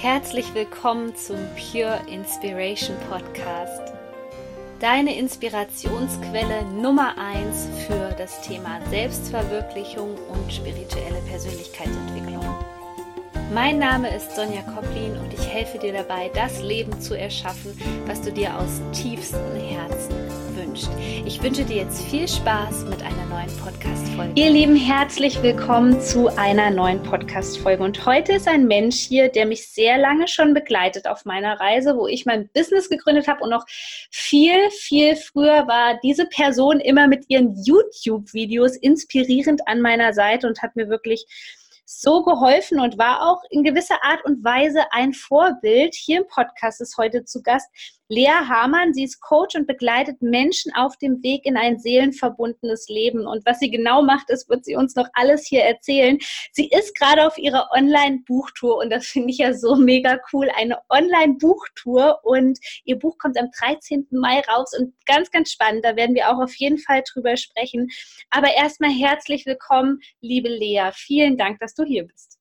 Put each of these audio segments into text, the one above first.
Herzlich willkommen zum Pure Inspiration Podcast. Deine Inspirationsquelle Nummer 1 für das Thema Selbstverwirklichung und spirituelle Persönlichkeitsentwicklung. Mein Name ist Sonja Koplin und ich helfe dir dabei, das Leben zu erschaffen, was du dir aus tiefstem Herzen wünschst. Ich wünsche dir jetzt viel Spaß mit einer neuen Podcast-Folge. Ihr Lieben, herzlich willkommen zu einer neuen Podcast-Folge. Und heute ist ein Mensch hier, der mich sehr lange schon begleitet auf meiner Reise, wo ich mein Business gegründet habe und noch viel, viel früher war diese Person immer mit ihren YouTube-Videos inspirierend an meiner Seite und hat mir wirklich so geholfen und war auch in gewisser Art und Weise ein Vorbild. Hier im Podcast ist heute zu Gast Lea Hamann. Sie ist Coach und begleitet Menschen auf dem Weg in ein seelenverbundenes Leben. Und was sie genau macht, das wird sie uns noch alles hier erzählen. Sie ist gerade auf ihrer Online-Buchtour und das finde ich ja so mega cool. Eine Online-Buchtour und ihr Buch kommt am 13. Mai raus und ganz, ganz spannend. Da werden wir auch auf jeden Fall drüber sprechen. Aber erstmal herzlich willkommen, liebe Lea. Vielen Dank, dass du hier bist.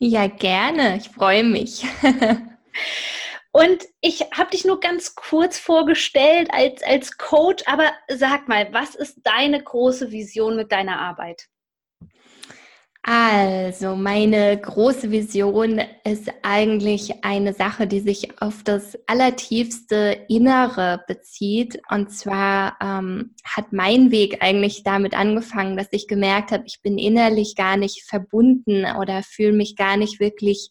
Ja, gerne. Ich freue mich. Und ich habe dich nur ganz kurz vorgestellt als, als Coach, aber sag mal, was ist deine große Vision mit deiner Arbeit? Also, meine große Vision ist eigentlich eine Sache, die sich auf das allertiefste Innere bezieht. Und zwar ähm, hat mein Weg eigentlich damit angefangen, dass ich gemerkt habe, ich bin innerlich gar nicht verbunden oder fühle mich gar nicht wirklich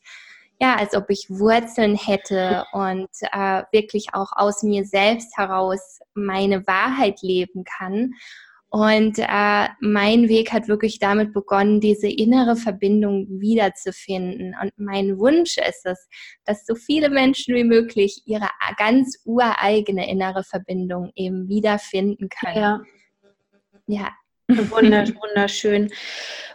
ja, als ob ich Wurzeln hätte und äh, wirklich auch aus mir selbst heraus meine Wahrheit leben kann. Und äh, mein Weg hat wirklich damit begonnen, diese innere Verbindung wiederzufinden. Und mein Wunsch ist es, dass so viele Menschen wie möglich ihre ganz ureigene innere Verbindung eben wiederfinden können. Ja. Ja, wunderschön.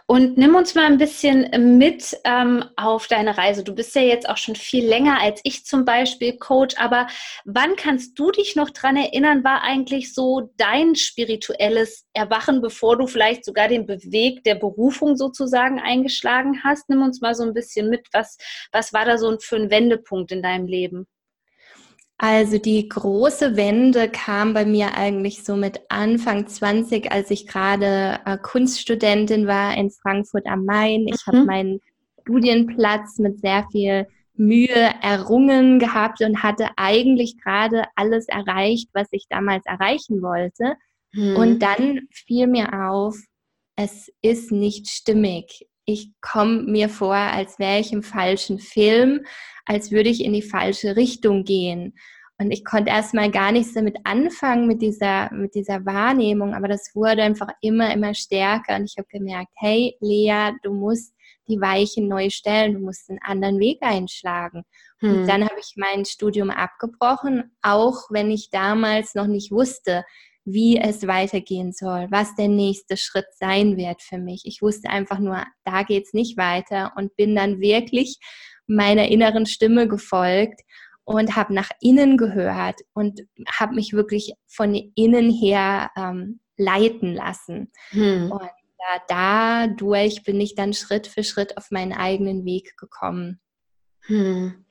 Und nimm uns mal ein bisschen mit ähm, auf deine Reise. Du bist ja jetzt auch schon viel länger als ich zum Beispiel Coach, aber wann kannst du dich noch dran erinnern, war eigentlich so dein spirituelles Erwachen, bevor du vielleicht sogar den Beweg der Berufung sozusagen eingeschlagen hast? Nimm uns mal so ein bisschen mit. Was, was war da so für ein Wendepunkt in deinem Leben? Also die große Wende kam bei mir eigentlich so mit Anfang 20, als ich gerade äh, Kunststudentin war in Frankfurt am Main. Ich mhm. habe meinen Studienplatz mit sehr viel Mühe errungen gehabt und hatte eigentlich gerade alles erreicht, was ich damals erreichen wollte. Mhm. Und dann fiel mir auf, es ist nicht stimmig. Ich komme mir vor, als wäre ich im falschen Film als würde ich in die falsche Richtung gehen. Und ich konnte erstmal gar nichts damit anfangen, mit dieser, mit dieser Wahrnehmung, aber das wurde einfach immer, immer stärker. Und ich habe gemerkt, hey, Lea, du musst die Weichen neu stellen, du musst einen anderen Weg einschlagen. Hm. Und dann habe ich mein Studium abgebrochen, auch wenn ich damals noch nicht wusste, wie es weitergehen soll, was der nächste Schritt sein wird für mich. Ich wusste einfach nur, da geht es nicht weiter und bin dann wirklich meiner inneren Stimme gefolgt und habe nach innen gehört und habe mich wirklich von innen her ähm, leiten lassen. Hm. Und äh, dadurch bin ich dann Schritt für Schritt auf meinen eigenen Weg gekommen. Hm.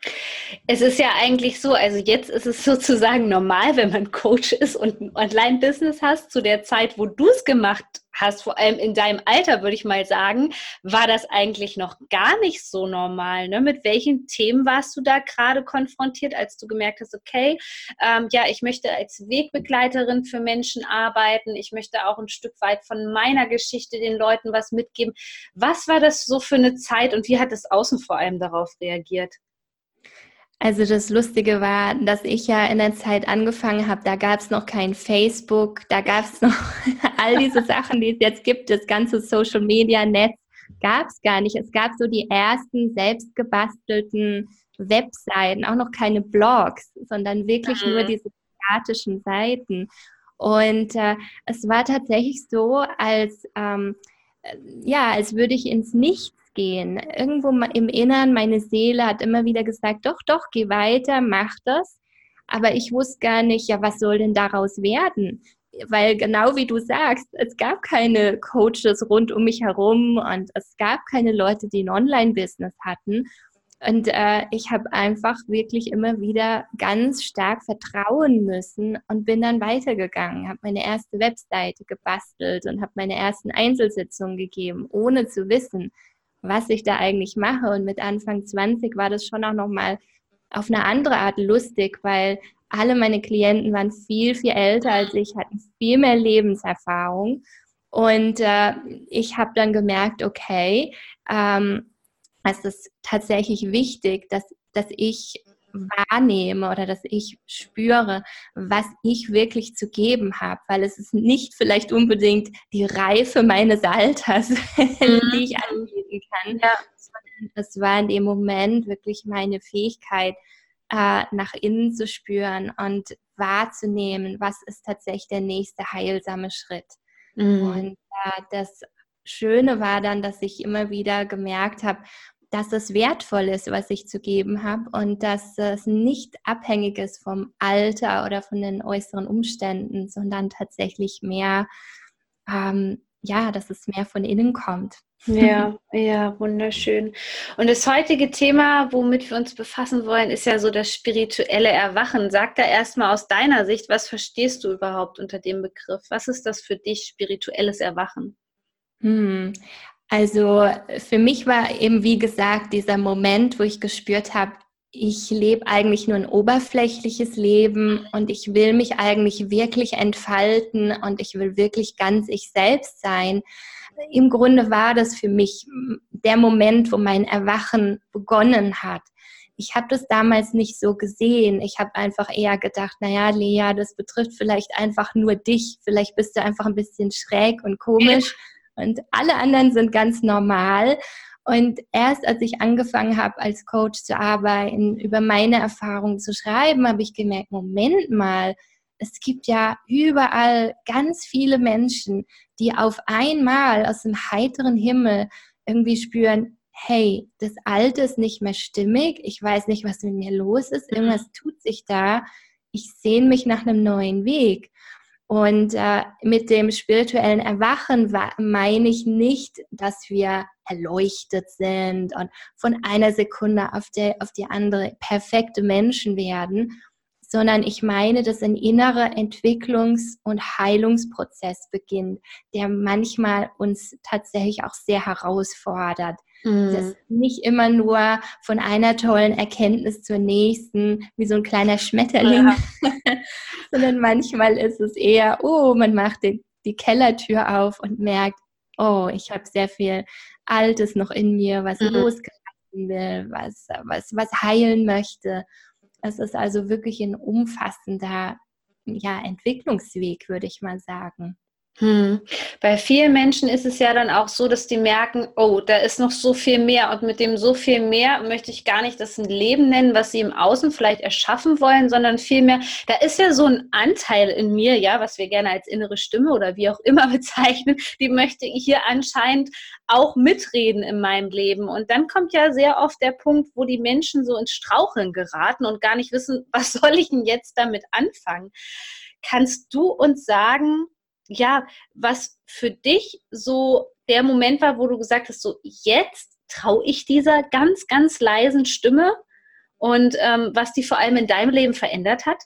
Es ist ja eigentlich so, also jetzt ist es sozusagen normal, wenn man Coach ist und ein Online-Business hast, zu der Zeit, wo du es gemacht hast, vor allem in deinem Alter, würde ich mal sagen, war das eigentlich noch gar nicht so normal. Ne? Mit welchen Themen warst du da gerade konfrontiert, als du gemerkt hast, okay, ähm, ja, ich möchte als Wegbegleiterin für Menschen arbeiten, ich möchte auch ein Stück weit von meiner Geschichte den Leuten was mitgeben. Was war das so für eine Zeit und wie hat das Außen vor allem darauf reagiert? Also das Lustige war, dass ich ja in der Zeit angefangen habe, da gab es noch kein Facebook, da gab es noch all diese Sachen, die es jetzt gibt, das ganze Social-Media-Netz gab es gar nicht. Es gab so die ersten selbstgebastelten Webseiten, auch noch keine Blogs, sondern wirklich mhm. nur diese statischen Seiten. Und äh, es war tatsächlich so, als ähm, äh, ja, als würde ich ins Nichts gehen. Irgendwo im Inneren, meine Seele hat immer wieder gesagt, doch, doch, geh weiter, mach das. Aber ich wusste gar nicht, ja, was soll denn daraus werden? Weil genau wie du sagst, es gab keine Coaches rund um mich herum und es gab keine Leute, die ein Online-Business hatten. Und äh, ich habe einfach wirklich immer wieder ganz stark vertrauen müssen und bin dann weitergegangen, habe meine erste Webseite gebastelt und habe meine ersten Einzelsitzungen gegeben, ohne zu wissen, was ich da eigentlich mache. Und mit Anfang 20 war das schon auch nochmal auf eine andere Art lustig, weil alle meine Klienten waren viel, viel älter als ich, hatten viel mehr Lebenserfahrung. Und äh, ich habe dann gemerkt, okay, ähm, es ist tatsächlich wichtig, dass, dass ich wahrnehme oder dass ich spüre, was ich wirklich zu geben habe, weil es ist nicht vielleicht unbedingt die Reife meines Alters, mhm. die ich anbieten kann, ja. sondern es war in dem Moment wirklich meine Fähigkeit, äh, nach innen zu spüren und wahrzunehmen, was ist tatsächlich der nächste heilsame Schritt. Mhm. Und äh, das Schöne war dann, dass ich immer wieder gemerkt habe, dass es wertvoll ist, was ich zu geben habe und dass es nicht abhängig ist vom Alter oder von den äußeren Umständen, sondern tatsächlich mehr, ähm, ja, dass es mehr von innen kommt. Ja, ja, wunderschön. Und das heutige Thema, womit wir uns befassen wollen, ist ja so das spirituelle Erwachen. Sag da erstmal aus deiner Sicht, was verstehst du überhaupt unter dem Begriff? Was ist das für dich spirituelles Erwachen? Hm. Also für mich war eben, wie gesagt, dieser Moment, wo ich gespürt habe, ich lebe eigentlich nur ein oberflächliches Leben und ich will mich eigentlich wirklich entfalten und ich will wirklich ganz ich selbst sein. Im Grunde war das für mich der Moment, wo mein Erwachen begonnen hat. Ich habe das damals nicht so gesehen. Ich habe einfach eher gedacht, naja, Lea, das betrifft vielleicht einfach nur dich. Vielleicht bist du einfach ein bisschen schräg und komisch und alle anderen sind ganz normal. Und erst als ich angefangen habe, als Coach zu arbeiten, über meine Erfahrungen zu schreiben, habe ich gemerkt, Moment mal, es gibt ja überall ganz viele Menschen, die auf einmal aus dem heiteren Himmel irgendwie spüren, hey, das Alte ist nicht mehr stimmig, ich weiß nicht, was mit mir los ist, mhm. irgendwas tut sich da, ich sehne mich nach einem neuen Weg. Und äh, mit dem spirituellen Erwachen meine ich nicht, dass wir erleuchtet sind und von einer Sekunde auf, der, auf die andere perfekte Menschen werden, sondern ich meine, dass ein innerer Entwicklungs- und Heilungsprozess beginnt, der manchmal uns tatsächlich auch sehr herausfordert. Mhm. Das nicht immer nur von einer tollen Erkenntnis zur nächsten, wie so ein kleiner Schmetterling, ja. sondern manchmal ist es eher, oh, man macht die, die Kellertür auf und merkt, oh, ich habe sehr viel Altes noch in mir, was mhm. losgelassen will, was, was, was heilen möchte. Es ist also wirklich ein umfassender ja, Entwicklungsweg, würde ich mal sagen. Hm. Bei vielen Menschen ist es ja dann auch so, dass die merken, oh, da ist noch so viel mehr und mit dem so viel mehr möchte ich gar nicht das ein Leben nennen, was sie im Außen vielleicht erschaffen wollen, sondern vielmehr, da ist ja so ein Anteil in mir, ja, was wir gerne als innere Stimme oder wie auch immer bezeichnen, die möchte ich hier anscheinend auch mitreden in meinem Leben. Und dann kommt ja sehr oft der Punkt, wo die Menschen so ins Straucheln geraten und gar nicht wissen, was soll ich denn jetzt damit anfangen? Kannst du uns sagen, ja, was für dich so der Moment war, wo du gesagt hast, so jetzt traue ich dieser ganz, ganz leisen Stimme und ähm, was die vor allem in deinem Leben verändert hat?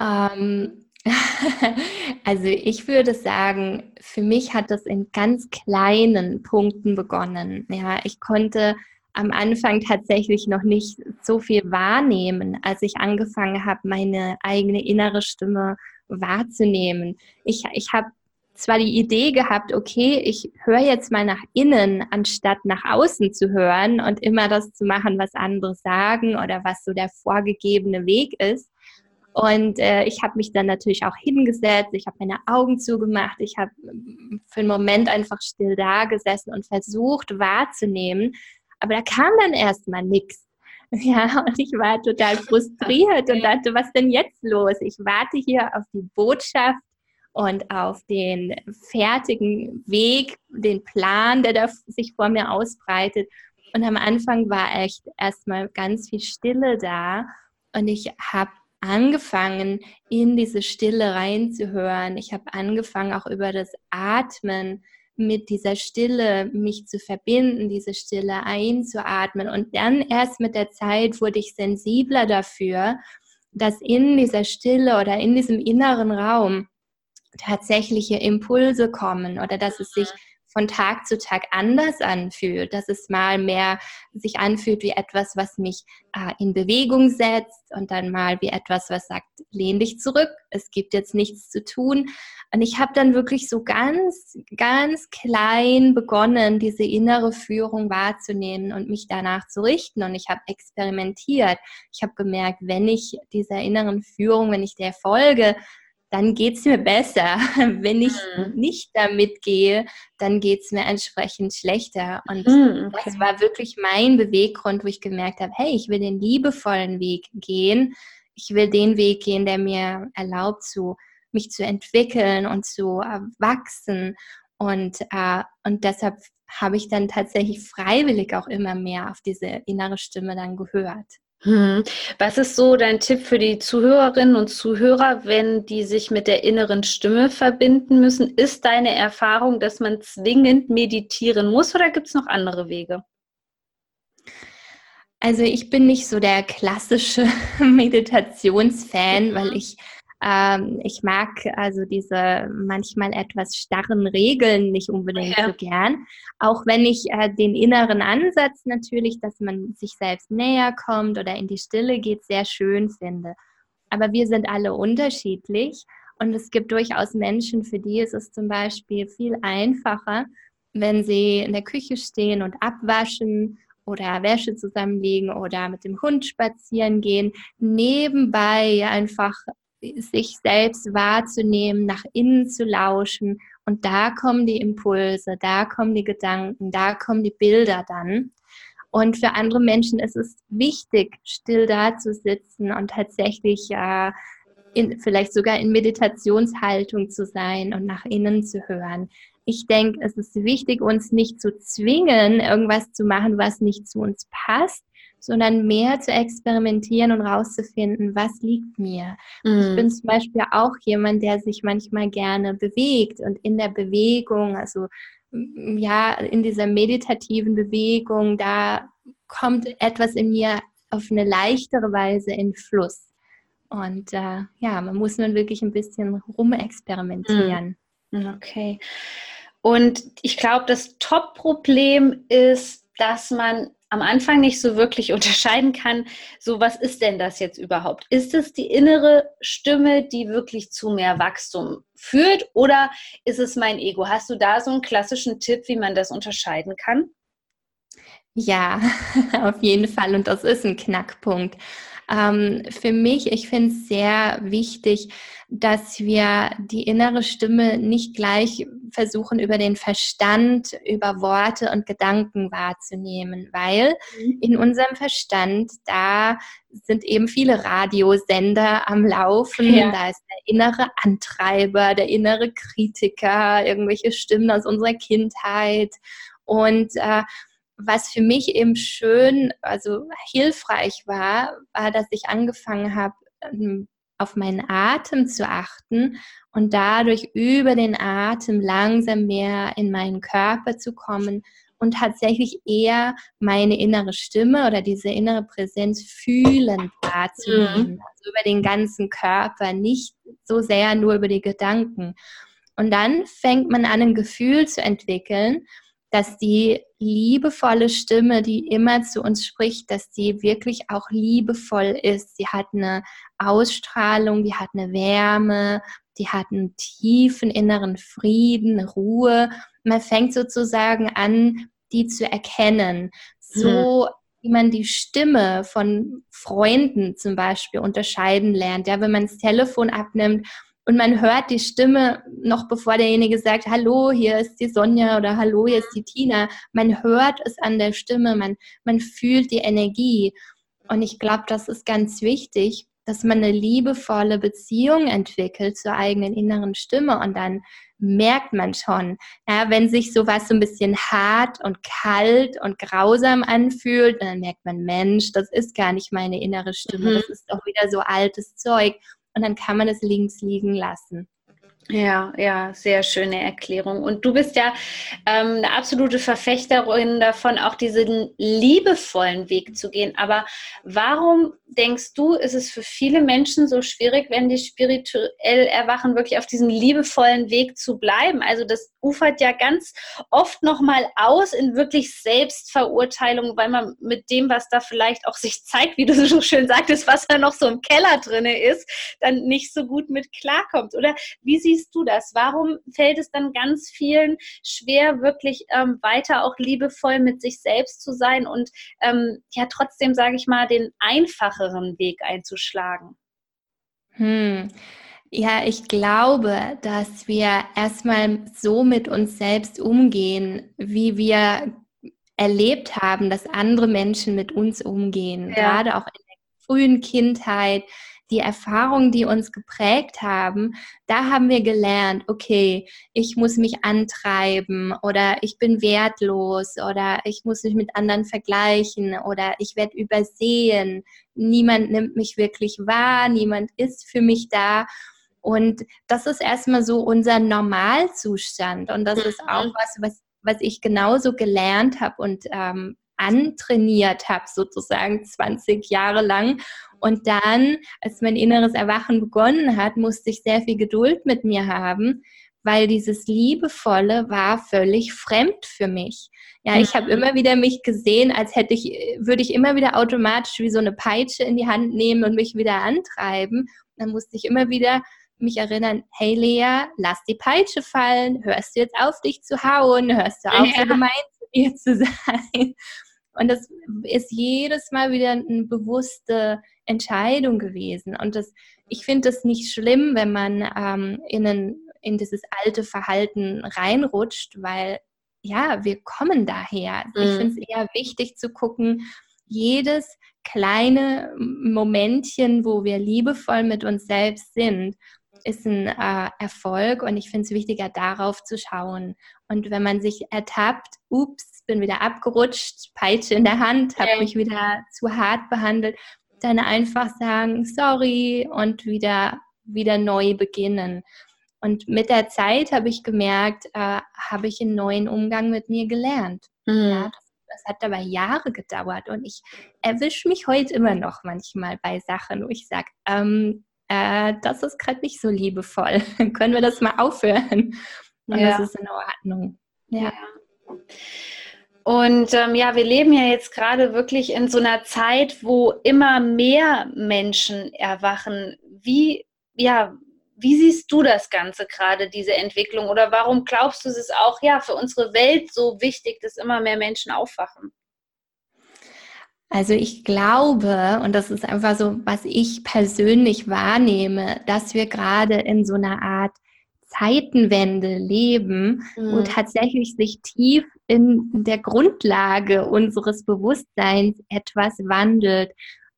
Ähm, also ich würde sagen, für mich hat das in ganz kleinen Punkten begonnen. Ja, ich konnte am Anfang tatsächlich noch nicht so viel wahrnehmen, als ich angefangen habe, meine eigene innere Stimme wahrzunehmen. Ich, ich habe zwar die Idee gehabt, okay, ich höre jetzt mal nach innen, anstatt nach außen zu hören und immer das zu machen, was andere sagen oder was so der vorgegebene Weg ist. Und äh, ich habe mich dann natürlich auch hingesetzt, ich habe meine Augen zugemacht, ich habe für einen Moment einfach still da gesessen und versucht wahrzunehmen. Aber da kam dann erstmal nichts. Ja, und ich war total frustriert und dachte, was denn jetzt los? Ich warte hier auf die Botschaft und auf den fertigen Weg, den Plan, der da sich vor mir ausbreitet. Und am Anfang war echt erstmal ganz viel Stille da und ich habe angefangen, in diese Stille reinzuhören. Ich habe angefangen, auch über das Atmen mit dieser Stille mich zu verbinden, diese Stille einzuatmen. Und dann erst mit der Zeit wurde ich sensibler dafür, dass in dieser Stille oder in diesem inneren Raum tatsächliche Impulse kommen oder dass es sich von Tag zu Tag anders anfühlt, dass es mal mehr sich anfühlt wie etwas, was mich äh, in Bewegung setzt und dann mal wie etwas, was sagt, lehn dich zurück, es gibt jetzt nichts zu tun. Und ich habe dann wirklich so ganz, ganz klein begonnen, diese innere Führung wahrzunehmen und mich danach zu richten. Und ich habe experimentiert. Ich habe gemerkt, wenn ich dieser inneren Führung, wenn ich der folge, dann geht es mir besser. Wenn ich mhm. nicht damit gehe, dann geht es mir entsprechend schlechter. Und mhm, okay. das war wirklich mein Beweggrund, wo ich gemerkt habe, hey, ich will den liebevollen Weg gehen. Ich will den Weg gehen, der mir erlaubt, zu, mich zu entwickeln und zu wachsen. Und, äh, und deshalb habe ich dann tatsächlich freiwillig auch immer mehr auf diese innere Stimme dann gehört. Hm. Was ist so dein Tipp für die Zuhörerinnen und Zuhörer, wenn die sich mit der inneren Stimme verbinden müssen? Ist deine Erfahrung, dass man zwingend meditieren muss oder gibt es noch andere Wege? Also ich bin nicht so der klassische Meditationsfan, weil mhm. ich ähm, ich mag also diese manchmal etwas starren Regeln nicht unbedingt ja. so gern. Auch wenn ich äh, den inneren Ansatz natürlich, dass man sich selbst näher kommt oder in die Stille geht, sehr schön finde. Aber wir sind alle unterschiedlich und es gibt durchaus Menschen, für die ist es zum Beispiel viel einfacher, wenn sie in der Küche stehen und abwaschen oder Wäsche zusammenlegen oder mit dem Hund spazieren gehen, nebenbei einfach sich selbst wahrzunehmen, nach innen zu lauschen. Und da kommen die Impulse, da kommen die Gedanken, da kommen die Bilder dann. Und für andere Menschen ist es wichtig, still da zu sitzen und tatsächlich äh, in, vielleicht sogar in Meditationshaltung zu sein und nach innen zu hören. Ich denke, es ist wichtig, uns nicht zu zwingen, irgendwas zu machen, was nicht zu uns passt, sondern mehr zu experimentieren und rauszufinden, was liegt mir. Mhm. Ich bin zum Beispiel auch jemand, der sich manchmal gerne bewegt und in der Bewegung, also ja, in dieser meditativen Bewegung, da kommt etwas in mir auf eine leichtere Weise in Fluss. Und äh, ja, man muss nun wirklich ein bisschen rumexperimentieren. Mhm. Okay. Und ich glaube, das Top-Problem ist, dass man am Anfang nicht so wirklich unterscheiden kann, so was ist denn das jetzt überhaupt? Ist es die innere Stimme, die wirklich zu mehr Wachstum führt oder ist es mein Ego? Hast du da so einen klassischen Tipp, wie man das unterscheiden kann? Ja, auf jeden Fall und das ist ein Knackpunkt. Ähm, für mich, ich finde es sehr wichtig, dass wir die innere Stimme nicht gleich versuchen, über den Verstand, über Worte und Gedanken wahrzunehmen, weil mhm. in unserem Verstand, da sind eben viele Radiosender am Laufen, ja. da ist der innere Antreiber, der innere Kritiker, irgendwelche Stimmen aus unserer Kindheit und äh, was für mich eben schön, also hilfreich war, war, dass ich angefangen habe, ähm, auf meinen Atem zu achten und dadurch über den Atem langsam mehr in meinen Körper zu kommen und tatsächlich eher meine innere Stimme oder diese innere Präsenz fühlend wahrzunehmen. Mhm. Also über den ganzen Körper, nicht so sehr nur über die Gedanken. Und dann fängt man an, ein Gefühl zu entwickeln, dass die liebevolle Stimme, die immer zu uns spricht, dass die wirklich auch liebevoll ist. Sie hat eine Ausstrahlung, die hat eine Wärme, die hat einen tiefen inneren Frieden, Ruhe. Man fängt sozusagen an, die zu erkennen. So mhm wie man die Stimme von Freunden zum Beispiel unterscheiden lernt. Ja, wenn man das Telefon abnimmt und man hört die Stimme noch bevor derjenige sagt, hallo, hier ist die Sonja oder hallo, hier ist die Tina. Man hört es an der Stimme, man, man fühlt die Energie. Und ich glaube, das ist ganz wichtig, dass man eine liebevolle Beziehung entwickelt zur eigenen inneren Stimme und dann merkt man schon, ja, wenn sich sowas so ein bisschen hart und kalt und grausam anfühlt, dann merkt man, Mensch, das ist gar nicht meine innere Stimme, mhm. das ist doch wieder so altes Zeug und dann kann man es links liegen lassen. Ja, ja, sehr schöne Erklärung. Und du bist ja ähm, eine absolute Verfechterin davon, auch diesen liebevollen Weg zu gehen. Aber warum denkst du, ist es für viele Menschen so schwierig, wenn die spirituell erwachen, wirklich auf diesem liebevollen Weg zu bleiben? Also das ufert ja ganz oft nochmal aus in wirklich Selbstverurteilung, weil man mit dem, was da vielleicht auch sich zeigt, wie du so schön sagtest, was da noch so im Keller drinne ist, dann nicht so gut mit klarkommt. Oder wie siehst du das? Warum fällt es dann ganz vielen schwer, wirklich ähm, weiter auch liebevoll mit sich selbst zu sein und ähm, ja trotzdem, sage ich mal, den einfacheren Weg einzuschlagen? Hm. Ja, ich glaube, dass wir erstmal so mit uns selbst umgehen, wie wir erlebt haben, dass andere Menschen mit uns umgehen. Ja. Gerade auch in der frühen Kindheit, die Erfahrungen, die uns geprägt haben, da haben wir gelernt, okay, ich muss mich antreiben oder ich bin wertlos oder ich muss mich mit anderen vergleichen oder ich werde übersehen. Niemand nimmt mich wirklich wahr, niemand ist für mich da. Und das ist erstmal so unser Normalzustand. Und das ist auch was, was, was ich genauso gelernt habe und ähm, antrainiert habe, sozusagen 20 Jahre lang. Und dann, als mein inneres Erwachen begonnen hat, musste ich sehr viel Geduld mit mir haben, weil dieses Liebevolle war völlig fremd für mich. Ja, ich habe mhm. immer wieder mich gesehen, als hätte ich, würde ich immer wieder automatisch wie so eine Peitsche in die Hand nehmen und mich wieder antreiben. Dann musste ich immer wieder mich erinnern, hey Lea, lass die Peitsche fallen, hörst du jetzt auf, dich zu hauen, hörst du auf, ja. so gemein zu dir zu sein. Und das ist jedes Mal wieder eine bewusste Entscheidung gewesen. Und das, ich finde es nicht schlimm, wenn man ähm, in, ein, in dieses alte Verhalten reinrutscht, weil ja, wir kommen daher. Mhm. Ich finde es eher wichtig zu gucken, jedes kleine Momentchen, wo wir liebevoll mit uns selbst sind ist ein äh, Erfolg und ich finde es wichtiger, darauf zu schauen. Und wenn man sich ertappt, ups, bin wieder abgerutscht, Peitsche in der Hand, habe mich wieder zu hart behandelt, dann einfach sagen, sorry und wieder, wieder neu beginnen. Und mit der Zeit habe ich gemerkt, äh, habe ich einen neuen Umgang mit mir gelernt. Mhm. Ja, das, das, hat aber Jahre gedauert und ich erwische mich heute immer noch manchmal bei Sachen, wo ich sage, ähm, äh, das ist gerade nicht so liebevoll. Können wir das mal aufhören? Und ja. das ist in Ordnung. Ja. Und ähm, ja, wir leben ja jetzt gerade wirklich in so einer Zeit, wo immer mehr Menschen erwachen. Wie, ja, wie siehst du das Ganze gerade, diese Entwicklung? Oder warum glaubst du, es ist auch ja für unsere Welt so wichtig, dass immer mehr Menschen aufwachen? Also ich glaube, und das ist einfach so, was ich persönlich wahrnehme, dass wir gerade in so einer Art Zeitenwende leben, mhm. wo tatsächlich sich tief in der Grundlage unseres Bewusstseins etwas wandelt,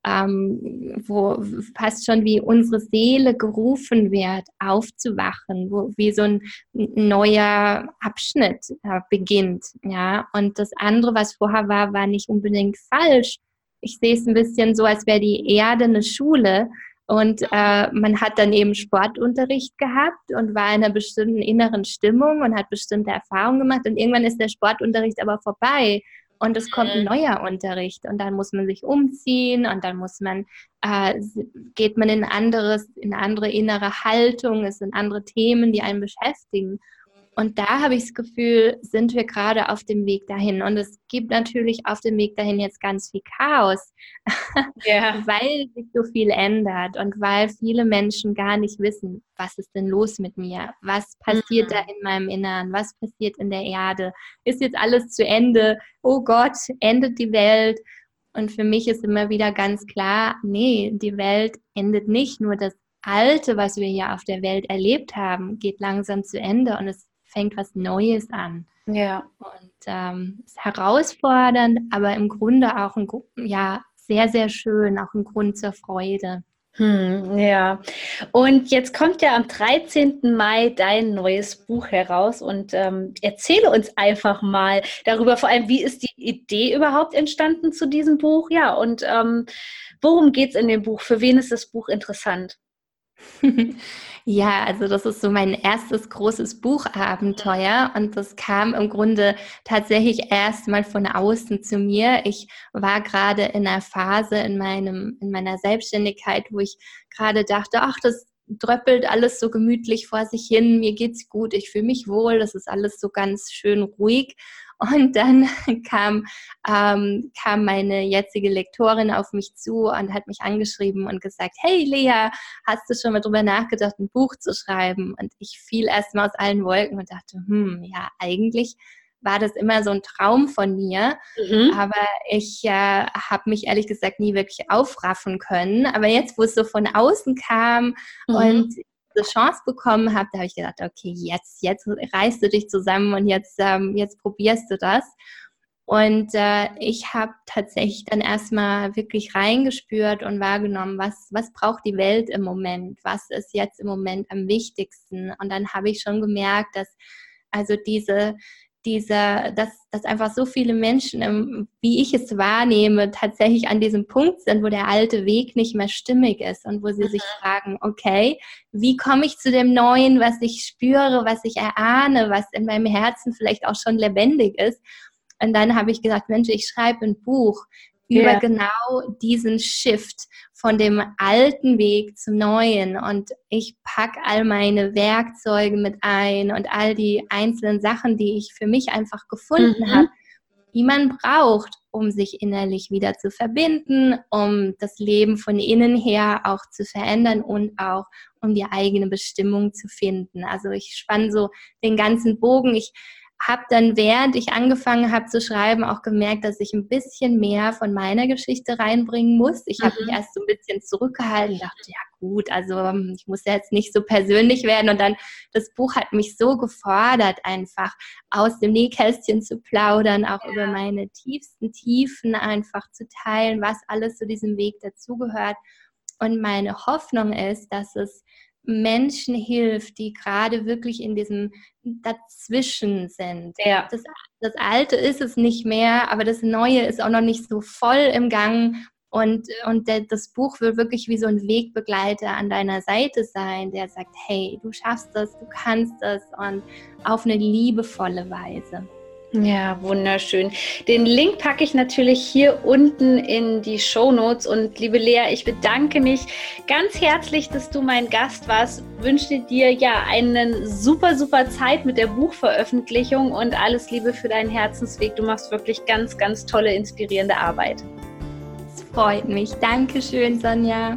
ähm, wo fast schon wie unsere Seele gerufen wird, aufzuwachen, wo wie so ein neuer Abschnitt äh, beginnt. Ja, und das andere, was vorher war, war nicht unbedingt falsch. Ich sehe es ein bisschen so, als wäre die Erde eine Schule und äh, man hat dann eben Sportunterricht gehabt und war in einer bestimmten inneren Stimmung und hat bestimmte Erfahrungen gemacht. Und irgendwann ist der Sportunterricht aber vorbei und es kommt ein mhm. neuer Unterricht und dann muss man sich umziehen und dann muss man, äh, geht man in anderes, in andere innere Haltung, es sind andere Themen, die einen beschäftigen. Und da habe ich das Gefühl, sind wir gerade auf dem Weg dahin. Und es gibt natürlich auf dem Weg dahin jetzt ganz viel Chaos, yeah. weil sich so viel ändert und weil viele Menschen gar nicht wissen, was ist denn los mit mir? Was passiert mhm. da in meinem Innern? Was passiert in der Erde? Ist jetzt alles zu Ende? Oh Gott, endet die Welt? Und für mich ist immer wieder ganz klar, nee, die Welt endet nicht. Nur das Alte, was wir hier auf der Welt erlebt haben, geht langsam zu Ende und es fängt was Neues an. Ja. Und ähm, ist herausfordernd, aber im Grunde auch ein, ja, sehr, sehr schön, auch ein Grund zur Freude. Hm, ja, und jetzt kommt ja am 13. Mai dein neues Buch heraus und ähm, erzähle uns einfach mal darüber, vor allem, wie ist die Idee überhaupt entstanden zu diesem Buch? Ja, und ähm, worum geht es in dem Buch? Für wen ist das Buch interessant? Ja, also das ist so mein erstes großes Buchabenteuer und das kam im Grunde tatsächlich erst mal von außen zu mir. Ich war gerade in einer Phase in meinem in meiner Selbstständigkeit, wo ich gerade dachte, ach, das dröppelt alles so gemütlich vor sich hin, mir geht's gut, ich fühle mich wohl, das ist alles so ganz schön ruhig. Und dann kam, ähm, kam meine jetzige Lektorin auf mich zu und hat mich angeschrieben und gesagt, hey Lea, hast du schon mal drüber nachgedacht, ein Buch zu schreiben? Und ich fiel erstmal aus allen Wolken und dachte, hm, ja, eigentlich war das immer so ein Traum von mir. Mhm. Aber ich äh, habe mich ehrlich gesagt nie wirklich aufraffen können. Aber jetzt, wo es so von außen kam mhm. und diese Chance bekommen habe, da habe ich gedacht, okay, jetzt, jetzt reißt du dich zusammen und jetzt, ähm, jetzt probierst du das. Und äh, ich habe tatsächlich dann erstmal wirklich reingespürt und wahrgenommen, was, was braucht die Welt im Moment, was ist jetzt im Moment am wichtigsten. Und dann habe ich schon gemerkt, dass also diese, dieser, dass, dass einfach so viele Menschen, wie ich es wahrnehme, tatsächlich an diesem Punkt sind, wo der alte Weg nicht mehr stimmig ist und wo sie mhm. sich fragen, okay, wie komme ich zu dem Neuen, was ich spüre, was ich erahne, was in meinem Herzen vielleicht auch schon lebendig ist. Und dann habe ich gesagt, Mensch, ich schreibe ein Buch über genau diesen Shift von dem alten Weg zum neuen und ich packe all meine Werkzeuge mit ein und all die einzelnen Sachen, die ich für mich einfach gefunden mhm. habe, die man braucht, um sich innerlich wieder zu verbinden, um das Leben von innen her auch zu verändern und auch um die eigene Bestimmung zu finden. Also ich spanne so den ganzen Bogen. Ich habe dann, während ich angefangen habe zu schreiben, auch gemerkt, dass ich ein bisschen mehr von meiner Geschichte reinbringen muss. Ich habe mich mhm. erst so ein bisschen zurückgehalten, dachte, ja gut, also ähm, ich muss ja jetzt nicht so persönlich werden. Und dann, das Buch hat mich so gefordert, einfach aus dem Nähkästchen zu plaudern, auch ja. über meine tiefsten Tiefen einfach zu teilen, was alles zu diesem Weg dazugehört. Und meine Hoffnung ist, dass es Menschen hilft, die gerade wirklich in diesem Dazwischen sind. Ja. Das, das Alte ist es nicht mehr, aber das Neue ist auch noch nicht so voll im Gang. Und, und der, das Buch will wirklich wie so ein Wegbegleiter an deiner Seite sein, der sagt, hey, du schaffst das, du kannst das und auf eine liebevolle Weise. Ja, wunderschön. Den Link packe ich natürlich hier unten in die Show Notes. Und liebe Lea, ich bedanke mich ganz herzlich, dass du mein Gast warst. Wünsche dir ja einen super, super Zeit mit der Buchveröffentlichung und alles Liebe für deinen Herzensweg. Du machst wirklich ganz, ganz tolle, inspirierende Arbeit. Es freut mich. Dankeschön, Sonja.